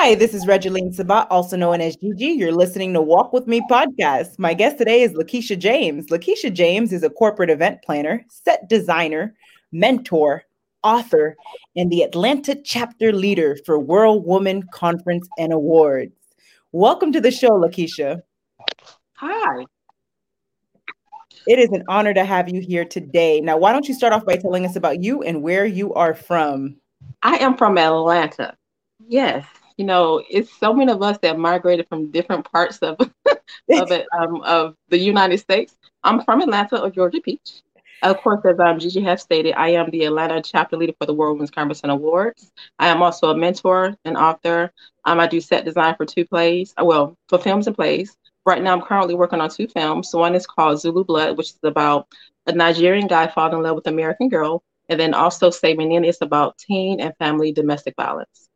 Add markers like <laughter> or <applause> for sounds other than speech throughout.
Hi, this is Regeline Sabat, also known as Gigi. You're listening to Walk With Me podcast. My guest today is Lakeisha James. Lakeisha James is a corporate event planner, set designer, mentor, author, and the Atlanta chapter leader for World Woman Conference and Awards. Welcome to the show, Lakeisha. Hi. It is an honor to have you here today. Now, why don't you start off by telling us about you and where you are from? I am from Atlanta. Yes. You know, it's so many of us that migrated from different parts of <laughs> of it um, of the United States. I'm from Atlanta or Georgia Peach. Of course, as um, Gigi has stated, I am the Atlanta chapter leader for the World Women's Conference and Awards. I am also a mentor and author. Um, I do set design for two plays, well, for films and plays. Right now, I'm currently working on two films. One is called Zulu Blood, which is about a Nigerian guy falling in love with an American girl. And then also Saving In is about teen and family domestic violence.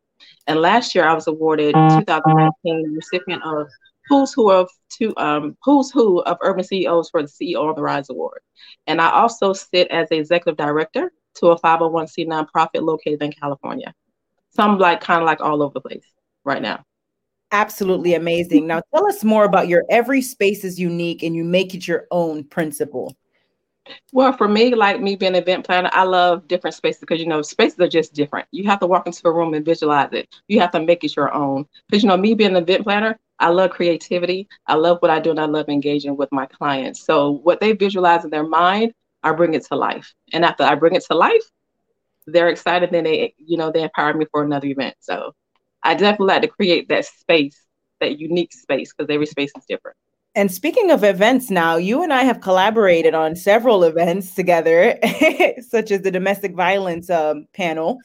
And last year, I was awarded 2019 recipient of Who's Who of two um, Who's Who of Urban CEOs for the CEO of the Rise Award. And I also sit as executive director to a 501c nonprofit located in California. So I'm like kind of like all over the place right now. Absolutely amazing. Now tell us more about your every space is unique and you make it your own principle. Well, for me, like me being an event planner, I love different spaces because you know spaces are just different. You have to walk into a room and visualize it. You have to make it your own. Because you know, me being an event planner, I love creativity. I love what I do, and I love engaging with my clients. So what they visualize in their mind, I bring it to life. And after I bring it to life, they're excited. Then they, you know, they empower me for another event. So I definitely like to create that space, that unique space, because every space is different. And speaking of events now, you and I have collaborated on several events together, <laughs> such as the domestic violence um, panel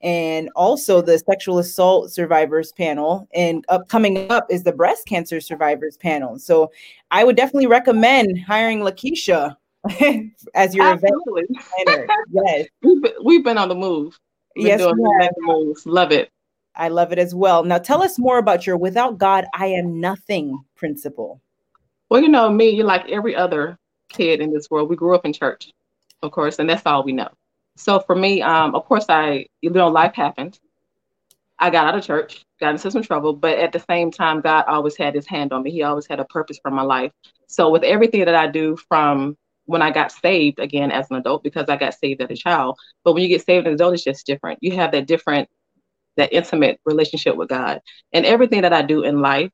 and also the sexual assault survivors panel. And upcoming up is the breast cancer survivors panel. So I would definitely recommend hiring Lakeisha <laughs> as your Absolutely. event planner. Yes. <laughs> we've, been, we've been on the move. Yes, doing moves. Love it. I love it as well. Now tell us more about your without God, I am nothing principle. Well, you know, me, you're like every other kid in this world, we grew up in church, of course, and that's all we know. So for me, um, of course, I, you know, life happened. I got out of church, got into some trouble, but at the same time, God always had his hand on me. He always had a purpose for my life. So with everything that I do from when I got saved again as an adult, because I got saved as a child, but when you get saved as an adult, it's just different. You have that different, that intimate relationship with God. And everything that I do in life,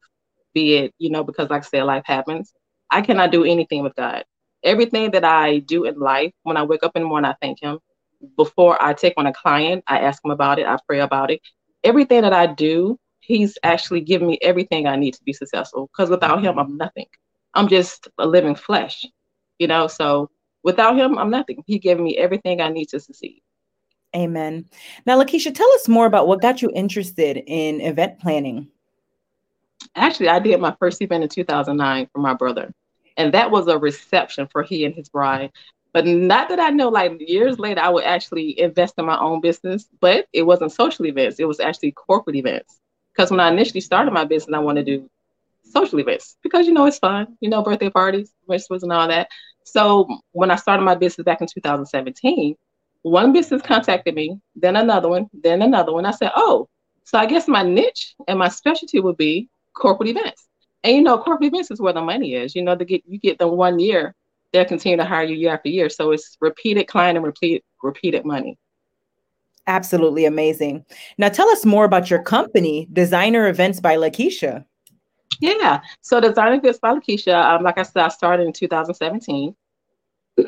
be it, you know, because like I said, life happens. I cannot do anything with God. Everything that I do in life, when I wake up in the morning, I thank Him. Before I take on a client, I ask Him about it, I pray about it. Everything that I do, He's actually given me everything I need to be successful. Because without Him, I'm nothing. I'm just a living flesh, you know. So without Him, I'm nothing. He gave me everything I need to succeed. Amen. Now, Lakeisha, tell us more about what got you interested in event planning. Actually, I did my first event in 2009 for my brother, and that was a reception for he and his bride. But not that I know, like years later, I would actually invest in my own business, but it wasn't social events, it was actually corporate events. Because when I initially started my business, I wanted to do social events because you know it's fun, you know, birthday parties, Christmas, and all that. So when I started my business back in 2017, one business contacted me, then another one, then another one. I said, oh, so I guess my niche and my specialty would be corporate events. And you know, corporate events is where the money is. You know, to get you get them one year, they'll continue to hire you year after year. So it's repeated client and repeat repeated money. Absolutely amazing. Now tell us more about your company, Designer Events by Lakeisha. Yeah. So Designer Events by Lakeisha, um, like I said, I started in 2017. <clears throat>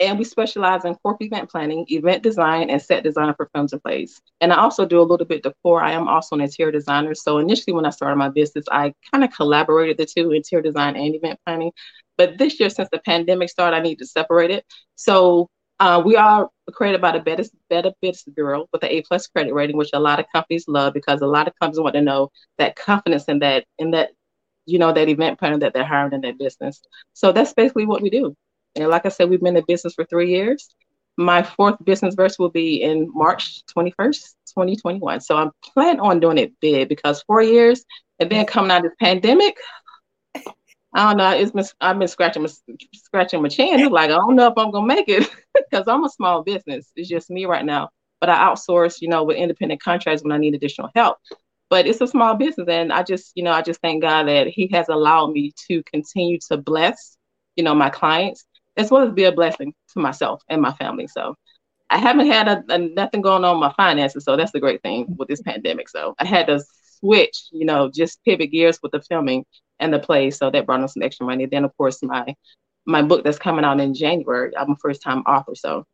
and we specialize in corporate event planning, event design, and set design for films and plays. And I also do a little bit decor. I am also an interior designer. So initially, when I started my business, I kind of collaborated the two, interior design and event planning. But this year, since the pandemic started, I need to separate it. So uh, we are created by the Better, Better Business Bureau with an A plus credit rating, which a lot of companies love because a lot of companies want to know that confidence in that in that you know that event planner that they're hiring in their business. So that's basically what we do. And like I said, we've been in business for three years. My fourth business verse will be in March 21st, 2021. So I'm planning on doing it big because four years and then coming out of this pandemic, I don't know. It's been I've been scratching my scratching my chin. It's like I don't know if I'm gonna make it <laughs> because I'm a small business. It's just me right now. But I outsource, you know, with independent contracts when I need additional help. but it's a small business, and I just, you know, I just thank God that He has allowed me to continue to bless, you know, my clients as well as be a blessing to myself and my family. So I haven't had a, a, nothing going on with my finances, so that's the great thing with this pandemic. So I had to switch, you know, just pivot gears with the filming and the play, so that brought us some extra money. Then, of course, my my book that's coming out in January. I'm a first time author, so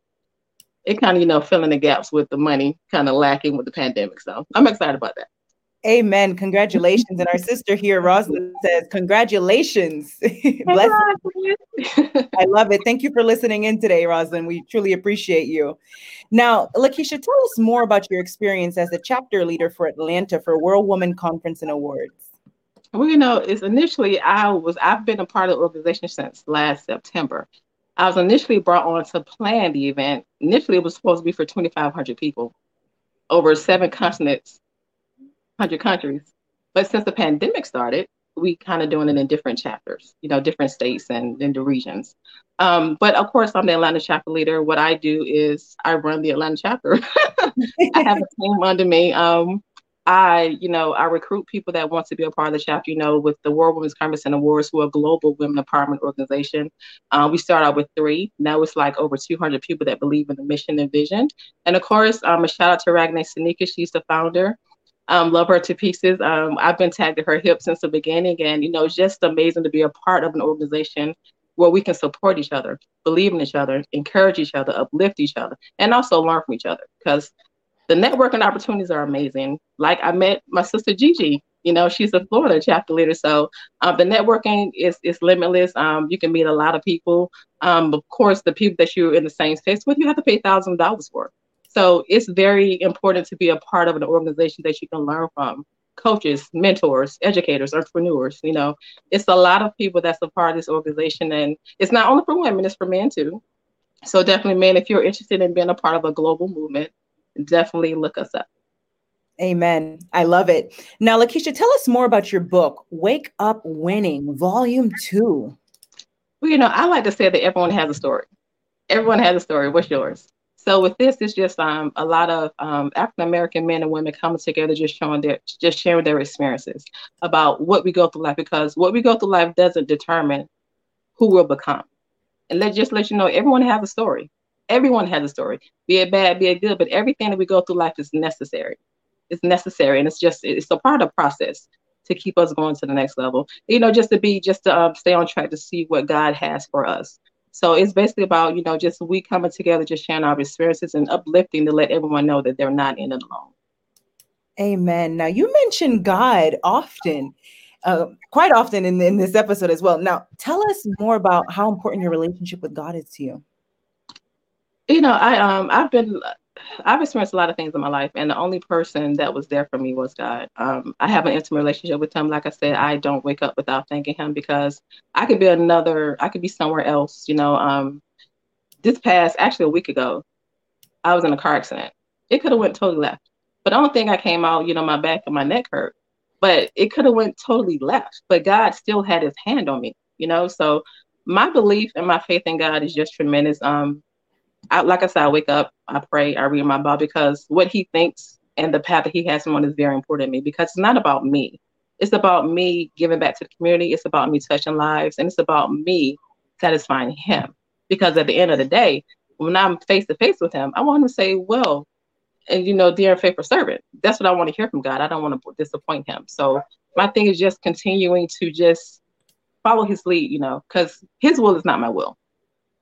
it kind of you know filling the gaps with the money kind of lacking with the pandemic. So I'm excited about that. Amen. Congratulations. And our <laughs> sister here, Rosalind, says, Congratulations. <laughs> Bless I love it. Thank you for listening in today, Rosalind. We truly appreciate you. Now, Lakeisha, tell us more about your experience as a chapter leader for Atlanta for World Woman Conference and Awards. Well, you know, it's initially I was I've been a part of the organization since last September. I was initially brought on to plan the event. Initially, it was supposed to be for 2,500 people over seven continents 100 countries. But since the pandemic started, we kind of doing it in different chapters, you know, different states and in the regions. Um, but of course, I'm the Atlanta chapter leader. What I do is I run the Atlanta chapter. <laughs> I have a team under me. Um, I, you know, I recruit people that want to be a part of the chapter. You know, with the World Women's Conference and Awards, who are a global women empowerment organization. Uh, we start out with three. Now it's like over 200 people that believe in the mission and vision. And of course, um, a shout out to Ragnar Sanika. She's the founder. Um, love her to pieces. Um, I've been tagged at her hip since the beginning, and you know, it's just amazing to be a part of an organization where we can support each other, believe in each other, encourage each other, uplift each other, and also learn from each other. Because the networking opportunities are amazing. Like I met my sister Gigi. You know, she's a Florida chapter leader, so um, the networking is is limitless. Um, you can meet a lot of people. Um, of course, the people that you're in the same space with, you have to pay thousand dollars for. So it's very important to be a part of an organization that you can learn from coaches, mentors, educators, entrepreneurs. You know, it's a lot of people that's a part of this organization, and it's not only for women; it's for men too. So definitely, men, if you're interested in being a part of a global movement, definitely look us up. Amen. I love it. Now, Lakeisha, tell us more about your book, Wake Up Winning, Volume Two. Well, you know, I like to say that everyone has a story. Everyone has a story. What's yours? So with this, it's just um, a lot of um, African American men and women coming together, just showing their, just sharing their experiences about what we go through life, because what we go through life doesn't determine who we'll become. And let just let you know, everyone has a story. Everyone has a story, be it bad, be it good, but everything that we go through life is necessary. It's necessary, and it's just it's a part of the process to keep us going to the next level. You know, just to be just to uh, stay on track to see what God has for us. So it's basically about, you know, just we coming together, just sharing our experiences and uplifting to let everyone know that they're not in it alone. Amen. Now you mentioned God often, uh, quite often in, in this episode as well. Now tell us more about how important your relationship with God is to you. You know, I um I've been I've experienced a lot of things in my life, and the only person that was there for me was God. Um, I have an intimate relationship with Him. Like I said, I don't wake up without thanking Him because I could be another, I could be somewhere else. You know, um, this past actually a week ago, I was in a car accident. It could have went totally left, but the only thing I came out, you know, my back and my neck hurt, but it could have went totally left. But God still had His hand on me. You know, so my belief and my faith in God is just tremendous. Um, I, like I said, I wake up, I pray, I read my Bible because what He thinks and the path that He has me on is very important to me because it's not about me. It's about me giving back to the community. It's about me touching lives, and it's about me satisfying Him. Because at the end of the day, when I'm face to face with Him, I want Him to say, "Well, and you know, dear and faithful servant." That's what I want to hear from God. I don't want to disappoint Him. So my thing is just continuing to just follow His lead. You know, because His will is not my will.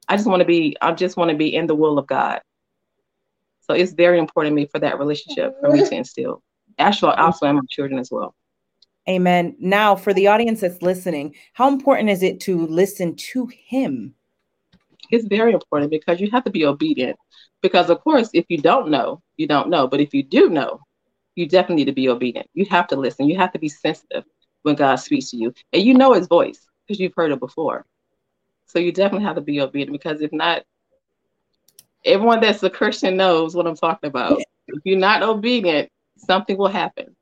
I just want to be, I just want to be in the will of God. So it's very important to me for that relationship for me to instill. Actually, also in my children as well. Amen. Now, for the audience that's listening, how important is it to listen to Him? It's very important because you have to be obedient. Because, of course, if you don't know, you don't know. But if you do know, you definitely need to be obedient. You have to listen. You have to be sensitive when God speaks to you. And you know His voice because you've heard it before. So you definitely have to be obedient because if not, everyone that's a Christian knows what I'm talking about. If you're not obedient, something will happen.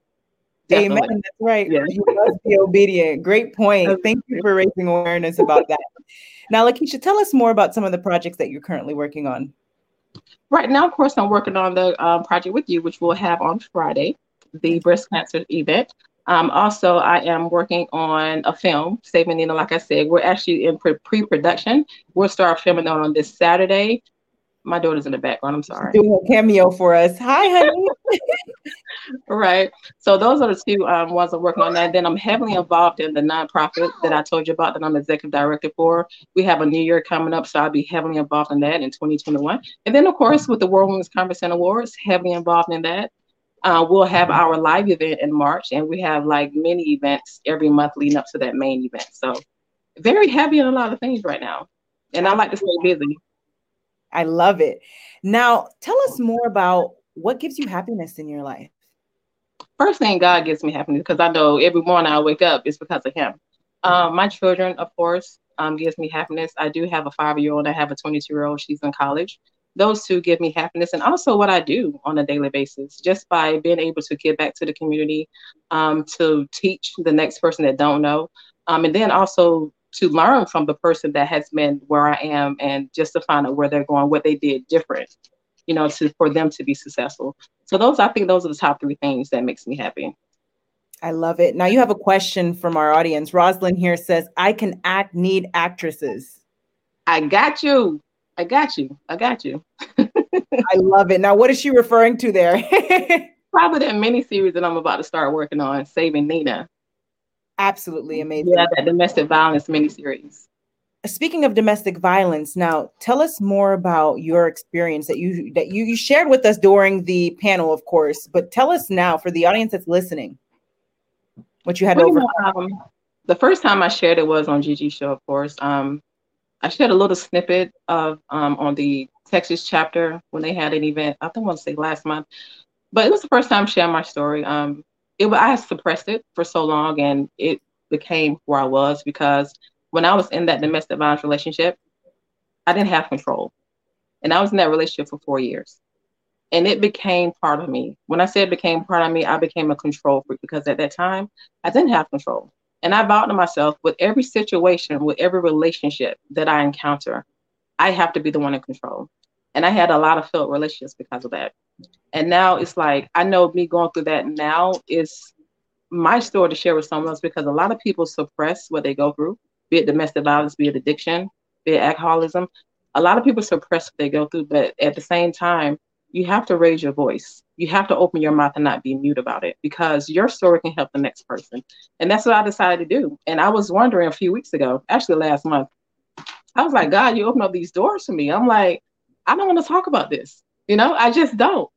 Definitely. Amen. That's right. Yeah. You must be obedient. Great point. Thank you for raising awareness about that. Now, Lakeisha, tell us more about some of the projects that you're currently working on. Right now, of course, I'm working on the um, project with you, which we'll have on Friday. the breast cancer event. Um, also, I am working on a film, Saving Nina. Like I said, we're actually in pre-production. We'll start filming on this Saturday. My daughter's in the background. I'm sorry. Doing a cameo for us. Hi, honey. <laughs> right. So those are the two um, ones I'm working on. And then I'm heavily involved in the nonprofit that I told you about that I'm executive director for. We have a new year coming up, so I'll be heavily involved in that in 2021. And then, of course, with the World Women's Conference and Awards, heavily involved in that. Uh, we'll have our live event in March, and we have like many events every month leading up to that main event. So, very heavy in a lot of things right now, and I like to stay busy. I love it. Now, tell us more about what gives you happiness in your life. First thing, God gives me happiness because I know every morning I wake up it's because of Him. Um, my children, of course, um, gives me happiness. I do have a five-year-old. I have a 22-year-old. She's in college those two give me happiness and also what I do on a daily basis, just by being able to give back to the community, um, to teach the next person that don't know, um, and then also to learn from the person that has been where I am and just to find out where they're going, what they did different, you know, to for them to be successful. So those, I think those are the top three things that makes me happy. I love it. Now you have a question from our audience. Rosalind here says, I can act, need actresses. I got you. I got you. I got you. <laughs> I love it. Now, what is she referring to there? <laughs> Probably that mini series that I'm about to start working on, Saving Nina. Absolutely amazing. Yeah, that domestic violence mini series. Speaking of domestic violence, now tell us more about your experience that you that you, you shared with us during the panel, of course. But tell us now for the audience that's listening, what you had well, over. Um, the first time I shared it was on Gigi show, of course. Um, I shared a little snippet of um, on the Texas chapter when they had an event. I think I want to say last month, but it was the first time sharing my story. Um, it I suppressed it for so long, and it became where I was because when I was in that domestic violence relationship, I didn't have control, and I was in that relationship for four years, and it became part of me. When I said it became part of me, I became a control freak because at that time I didn't have control. And I vowed to myself with every situation, with every relationship that I encounter, I have to be the one in control. And I had a lot of failed relationships because of that. And now it's like, I know me going through that now is my story to share with someone else because a lot of people suppress what they go through, be it domestic violence, be it addiction, be it alcoholism. A lot of people suppress what they go through, but at the same time, you have to raise your voice. You have to open your mouth and not be mute about it because your story can help the next person. And that's what I decided to do. And I was wondering a few weeks ago, actually last month, I was like, God, you open up these doors for me. I'm like, I don't want to talk about this. You know, I just don't.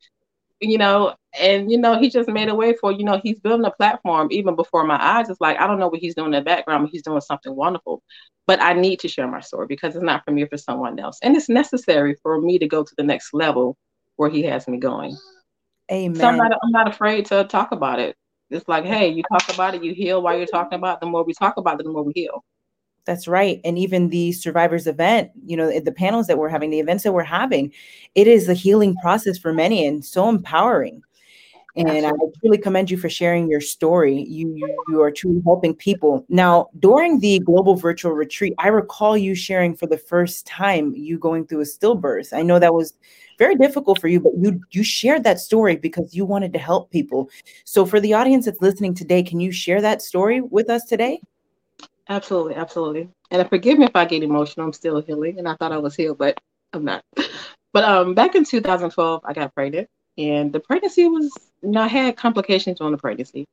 You know, and you know, he just made a way for, you know, he's building a platform even before my eyes. It's like, I don't know what he's doing in the background, but he's doing something wonderful. But I need to share my story because it's not for me, for someone else. And it's necessary for me to go to the next level where he has me going. Amen. So I'm not, I'm not afraid to talk about it. It's like, hey, you talk about it, you heal while you're talking about it. The more we talk about it, the more we heal. That's right. And even the survivors event, you know, the panels that we're having, the events that we're having, it is a healing process for many and so empowering. And I truly commend you for sharing your story. You, you, you are truly helping people. Now, during the global virtual retreat, I recall you sharing for the first time you going through a stillbirth. I know that was very difficult for you, but you you shared that story because you wanted to help people. So for the audience that's listening today, can you share that story with us today? Absolutely, absolutely. And forgive me if I get emotional. I'm still healing, and I thought I was healed, but I'm not. <laughs> But um, back in 2012, I got pregnant and the pregnancy was you know, I had complications on the pregnancy.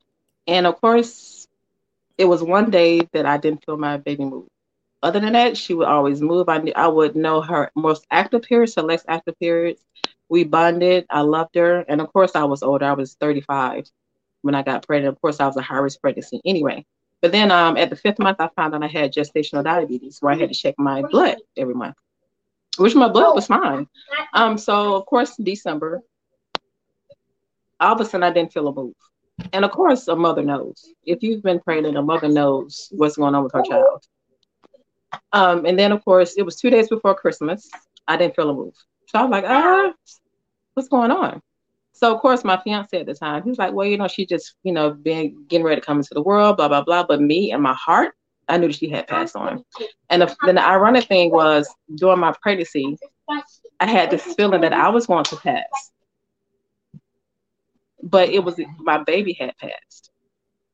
And of course, it was one day that I didn't feel my baby move. Other than that, she would always move. I knew I would know her most active periods, her less active periods. We bonded. I loved her. And of course, I was older. I was 35 when I got pregnant. Of course, I was a high risk pregnancy anyway. But then um, at the fifth month, I found out I had gestational diabetes, where I had to check my blood every month, which my blood was fine. Um, so of course, in December, all of a sudden I didn't feel a move. And of course, a mother knows. If you've been pregnant, a mother knows what's going on with her child. Um, and then, of course, it was two days before Christmas. I didn't feel a move. So I was like, ah, what's going on? So, of course, my fiance at the time, he was like, well, you know, she just, you know, been getting ready to come into the world, blah, blah, blah. But me and my heart, I knew that she had passed on. And the, then the ironic thing was during my pregnancy, I had this feeling that I was going to pass but it was my baby had passed.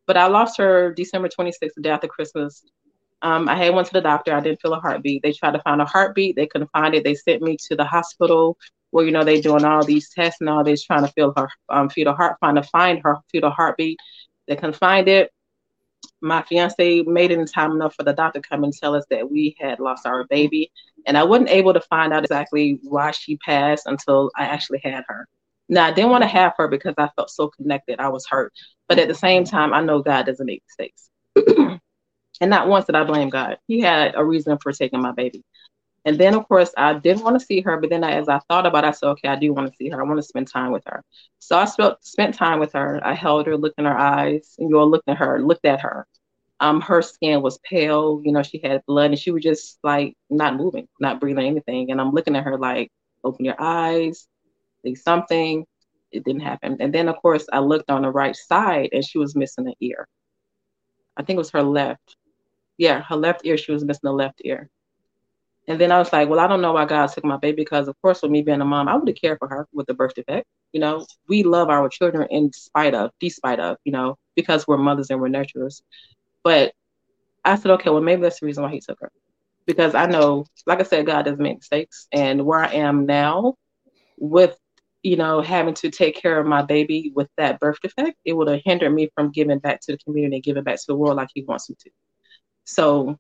But I lost her December 26th, the day after Christmas. Um, I had went to the doctor. I didn't feel a heartbeat. They tried to find a heartbeat. They couldn't find it. They sent me to the hospital where you know they doing all these tests and all this, trying to feel her um, fetal heart, trying to find her fetal heartbeat. They couldn't find it. My fiance made it in time enough for the doctor to come and tell us that we had lost our baby, and I wasn't able to find out exactly why she passed until I actually had her. Now I didn't want to have her because I felt so connected. I was hurt, but at the same time, I know God doesn't make mistakes. <clears throat> and not once did I blame God. He had a reason for taking my baby. And then, of course, I didn't want to see her, but then I, as I thought about it, I said, okay, I do want to see her. I want to spend time with her. So I spent, spent time with her. I held her, looked in her eyes, and you all looked at her, looked at her. Um, her skin was pale, you know, she had blood, and she was just like not moving, not breathing anything. And I'm looking at her like, open your eyes, say something. It didn't happen. And then, of course, I looked on the right side, and she was missing an ear. I think it was her left. Yeah, her left ear. She was missing the left ear. And then I was like, well, I don't know why God took my baby because, of course, with me being a mom, I would have cared for her with the birth defect. You know, we love our children in spite of, despite of, you know, because we're mothers and we're nurturers. But I said, okay, well, maybe that's the reason why he took her. Because I know, like I said, God doesn't make mistakes. And where I am now with, you know, having to take care of my baby with that birth defect, it would have hindered me from giving back to the community, giving back to the world like he wants me to. So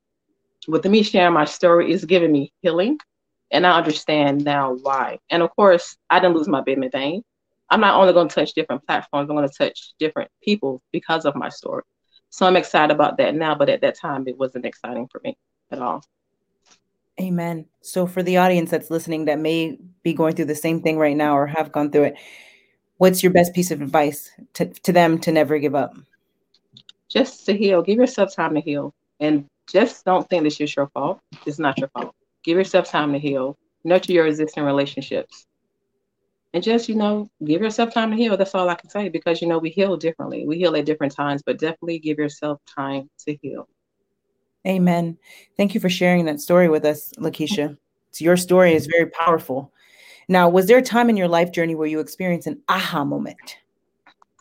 with me sharing my story is giving me healing. And I understand now why. And of course, I didn't lose my baby vein. I'm not only going to touch different platforms, I'm going to touch different people because of my story. So I'm excited about that now, but at that time, it wasn't exciting for me at all. Amen. So, for the audience that's listening that may be going through the same thing right now or have gone through it, what's your best piece of advice to, to them to never give up? Just to heal. Give yourself time to heal and just don't think this is your fault. It's not your fault. Give yourself time to heal. Nurture your existing relationships. And just, you know, give yourself time to heal. That's all I can say because, you know, we heal differently. We heal at different times, but definitely give yourself time to heal. Amen. Thank you for sharing that story with us, Lakeisha. It's your story is very powerful. Now, was there a time in your life journey where you experienced an aha moment?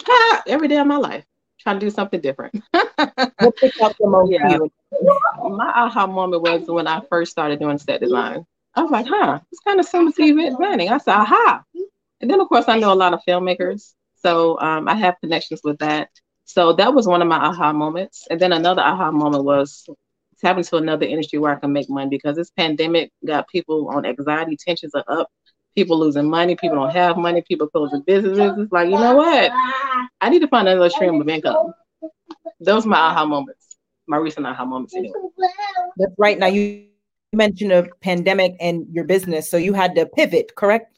Ah, every day of my life trying to do something different. yeah. My aha moment was when I first started doing set design. I was like, huh, it's kind of similar to event planning. I said, aha. And then, of course, I know a lot of filmmakers. So um, I have connections with that. So that was one of my aha moments. And then another aha moment was tapping to another industry where I can make money because this pandemic got people on anxiety, tensions are up, people losing money, people don't have money, people closing businesses. It's like, you know what? I need to find another stream of income. Those are my aha moments, my recent aha moments. Anyway. That's right. Now you mentioned a pandemic and your business, so you had to pivot, correct?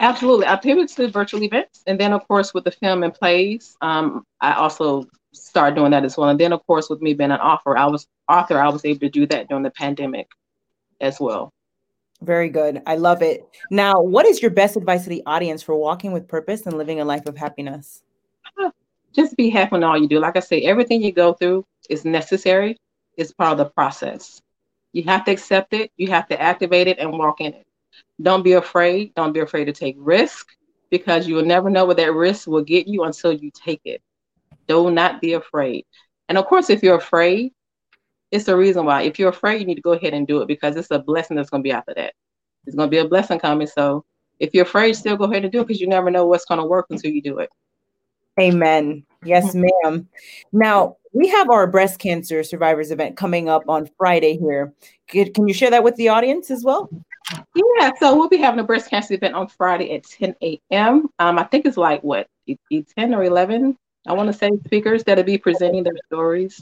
Absolutely. I pivoted to virtual events, and then of course with the film and plays, um, I also started doing that as well. And then of course with me being an author, I was author, I was able to do that during the pandemic as well. Very good. I love it. Now, what is your best advice to the audience for walking with purpose and living a life of happiness? <sighs> just be happy in all you do. Like I say, everything you go through is necessary. It's part of the process. You have to accept it. You have to activate it and walk in it. Don't be afraid. Don't be afraid to take risk because you will never know what that risk will get you until you take it. Do not be afraid. And of course, if you're afraid, it's a reason why. If you're afraid, you need to go ahead and do it because it's a blessing that's going to be after that. It's going to be a blessing coming. So if you're afraid, still go ahead and do it because you never know what's going to work until you do it. Amen. Yes, ma'am. Now, we have our breast cancer survivors event coming up on Friday here. Can you share that with the audience as well? Yeah, so we'll be having a breast cancer event on Friday at 10 a.m. Um, I think it's like what, 10 or 11 I want to say speakers that'll be presenting their stories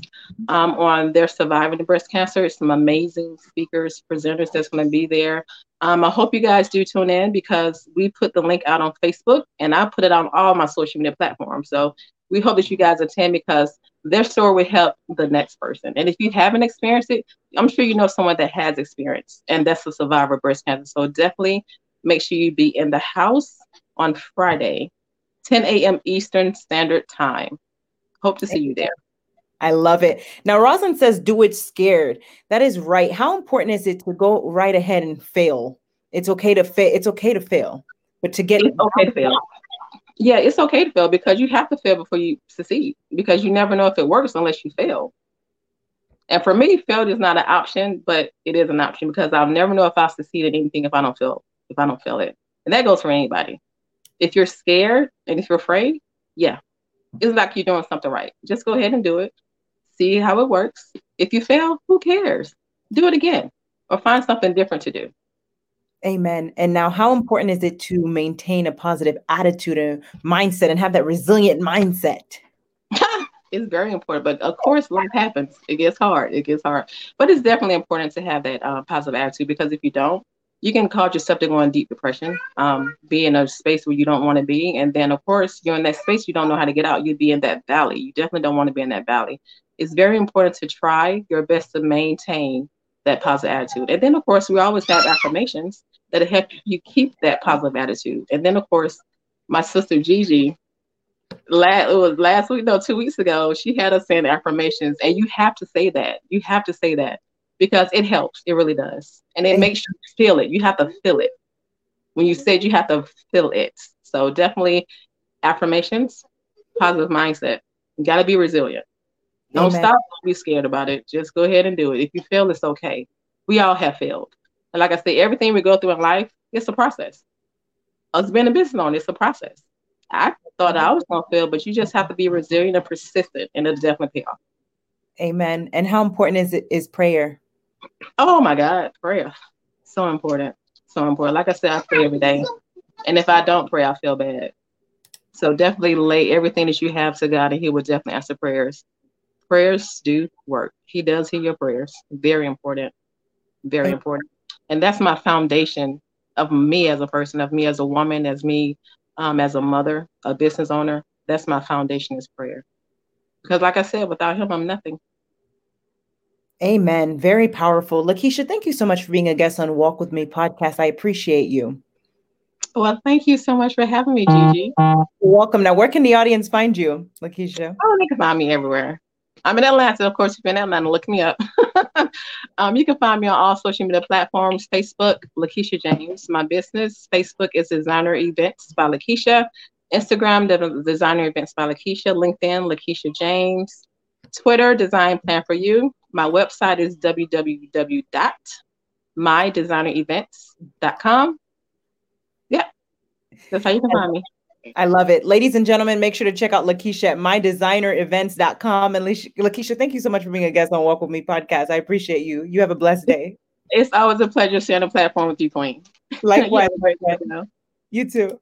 um, on their surviving breast cancer. It's some amazing speakers, presenters that's going to be there. Um, I hope you guys do tune in because we put the link out on Facebook and I put it on all my social media platforms. So we hope that you guys attend because their story will help the next person. And if you haven't experienced it, I'm sure you know someone that has experienced, and that's a survivor of breast cancer. So definitely make sure you be in the house on Friday 10 a.m. Eastern Standard Time. Hope to see you there. I love it. Now, Rosalind says, do it scared. That is right. How important is it to go right ahead and fail? It's okay to fail. It's okay to fail, but to get it's okay to fail. yeah, it's okay to fail because you have to fail before you succeed because you never know if it works unless you fail. And for me, failed is not an option, but it is an option because I'll never know if I'll succeed in anything if I don't fail, if I don't fail it. And that goes for anybody. If you're scared and if you're afraid, yeah, it's like you're doing something right. Just go ahead and do it. See how it works. If you fail, who cares? Do it again or find something different to do. Amen. And now, how important is it to maintain a positive attitude and mindset and have that resilient mindset? <laughs> it's very important. But of course, life happens. It gets hard. It gets hard. But it's definitely important to have that uh, positive attitude because if you don't, you can cause yourself to go in deep depression, um, be in a space where you don't want to be. And then, of course, you're in that space, you don't know how to get out. You'd be in that valley. You definitely don't want to be in that valley. It's very important to try your best to maintain that positive attitude. And then, of course, we always have affirmations that help you keep that positive attitude. And then, of course, my sister Gigi, last, it was last week, no, two weeks ago, she had us saying affirmations. And you have to say that. You have to say that because it helps. It really does. And it makes you feel it. You have to feel it. When you said you have to feel it. So definitely affirmations, positive mindset. You got to be resilient. Don't Amen. stop. Don't be scared about it. Just go ahead and do it. If you fail, it's okay. We all have failed. And like I say, everything we go through in life, it's a process. Us being a business owner, it's a process. I thought I was going to fail, but you just have to be resilient and persistent, and it'll definitely pay off. Amen. And how important is it is prayer? Oh my God, prayer. So important. So important. Like I said, I pray every day. And if I don't pray, I feel bad. So definitely lay everything that you have to God and He will definitely answer prayers. Prayers do work. He does hear your prayers. Very important. Very important. And that's my foundation of me as a person, of me as a woman, as me um, as a mother, a business owner. That's my foundation is prayer. Because like I said, without him, I'm nothing. Amen. Very powerful. Lakeisha, thank you so much for being a guest on Walk With Me podcast. I appreciate you. Well, thank you so much for having me, Gigi. You're welcome. Now, where can the audience find you, Lakeisha? Oh, they can find me everywhere. I'm in Atlanta. Of course, if you're in Atlanta, look me up. <laughs> um, you can find me on all social media platforms Facebook, Lakeisha James. My business, Facebook is Designer Events by Lakeisha. Instagram, the Designer Events by Lakeisha. LinkedIn, Lakeisha James. Twitter, Design Plan for You. My website is www.mydesignerevents.com. Yeah, that's how you can find me. I love it. Ladies and gentlemen, make sure to check out Lakeisha at mydesignerevents.com. And Lakeisha, thank you so much for being a guest on Walk With Me podcast. I appreciate you. You have a blessed day. It's always a pleasure sharing a platform with you, Queen. Likewise. <laughs> you too.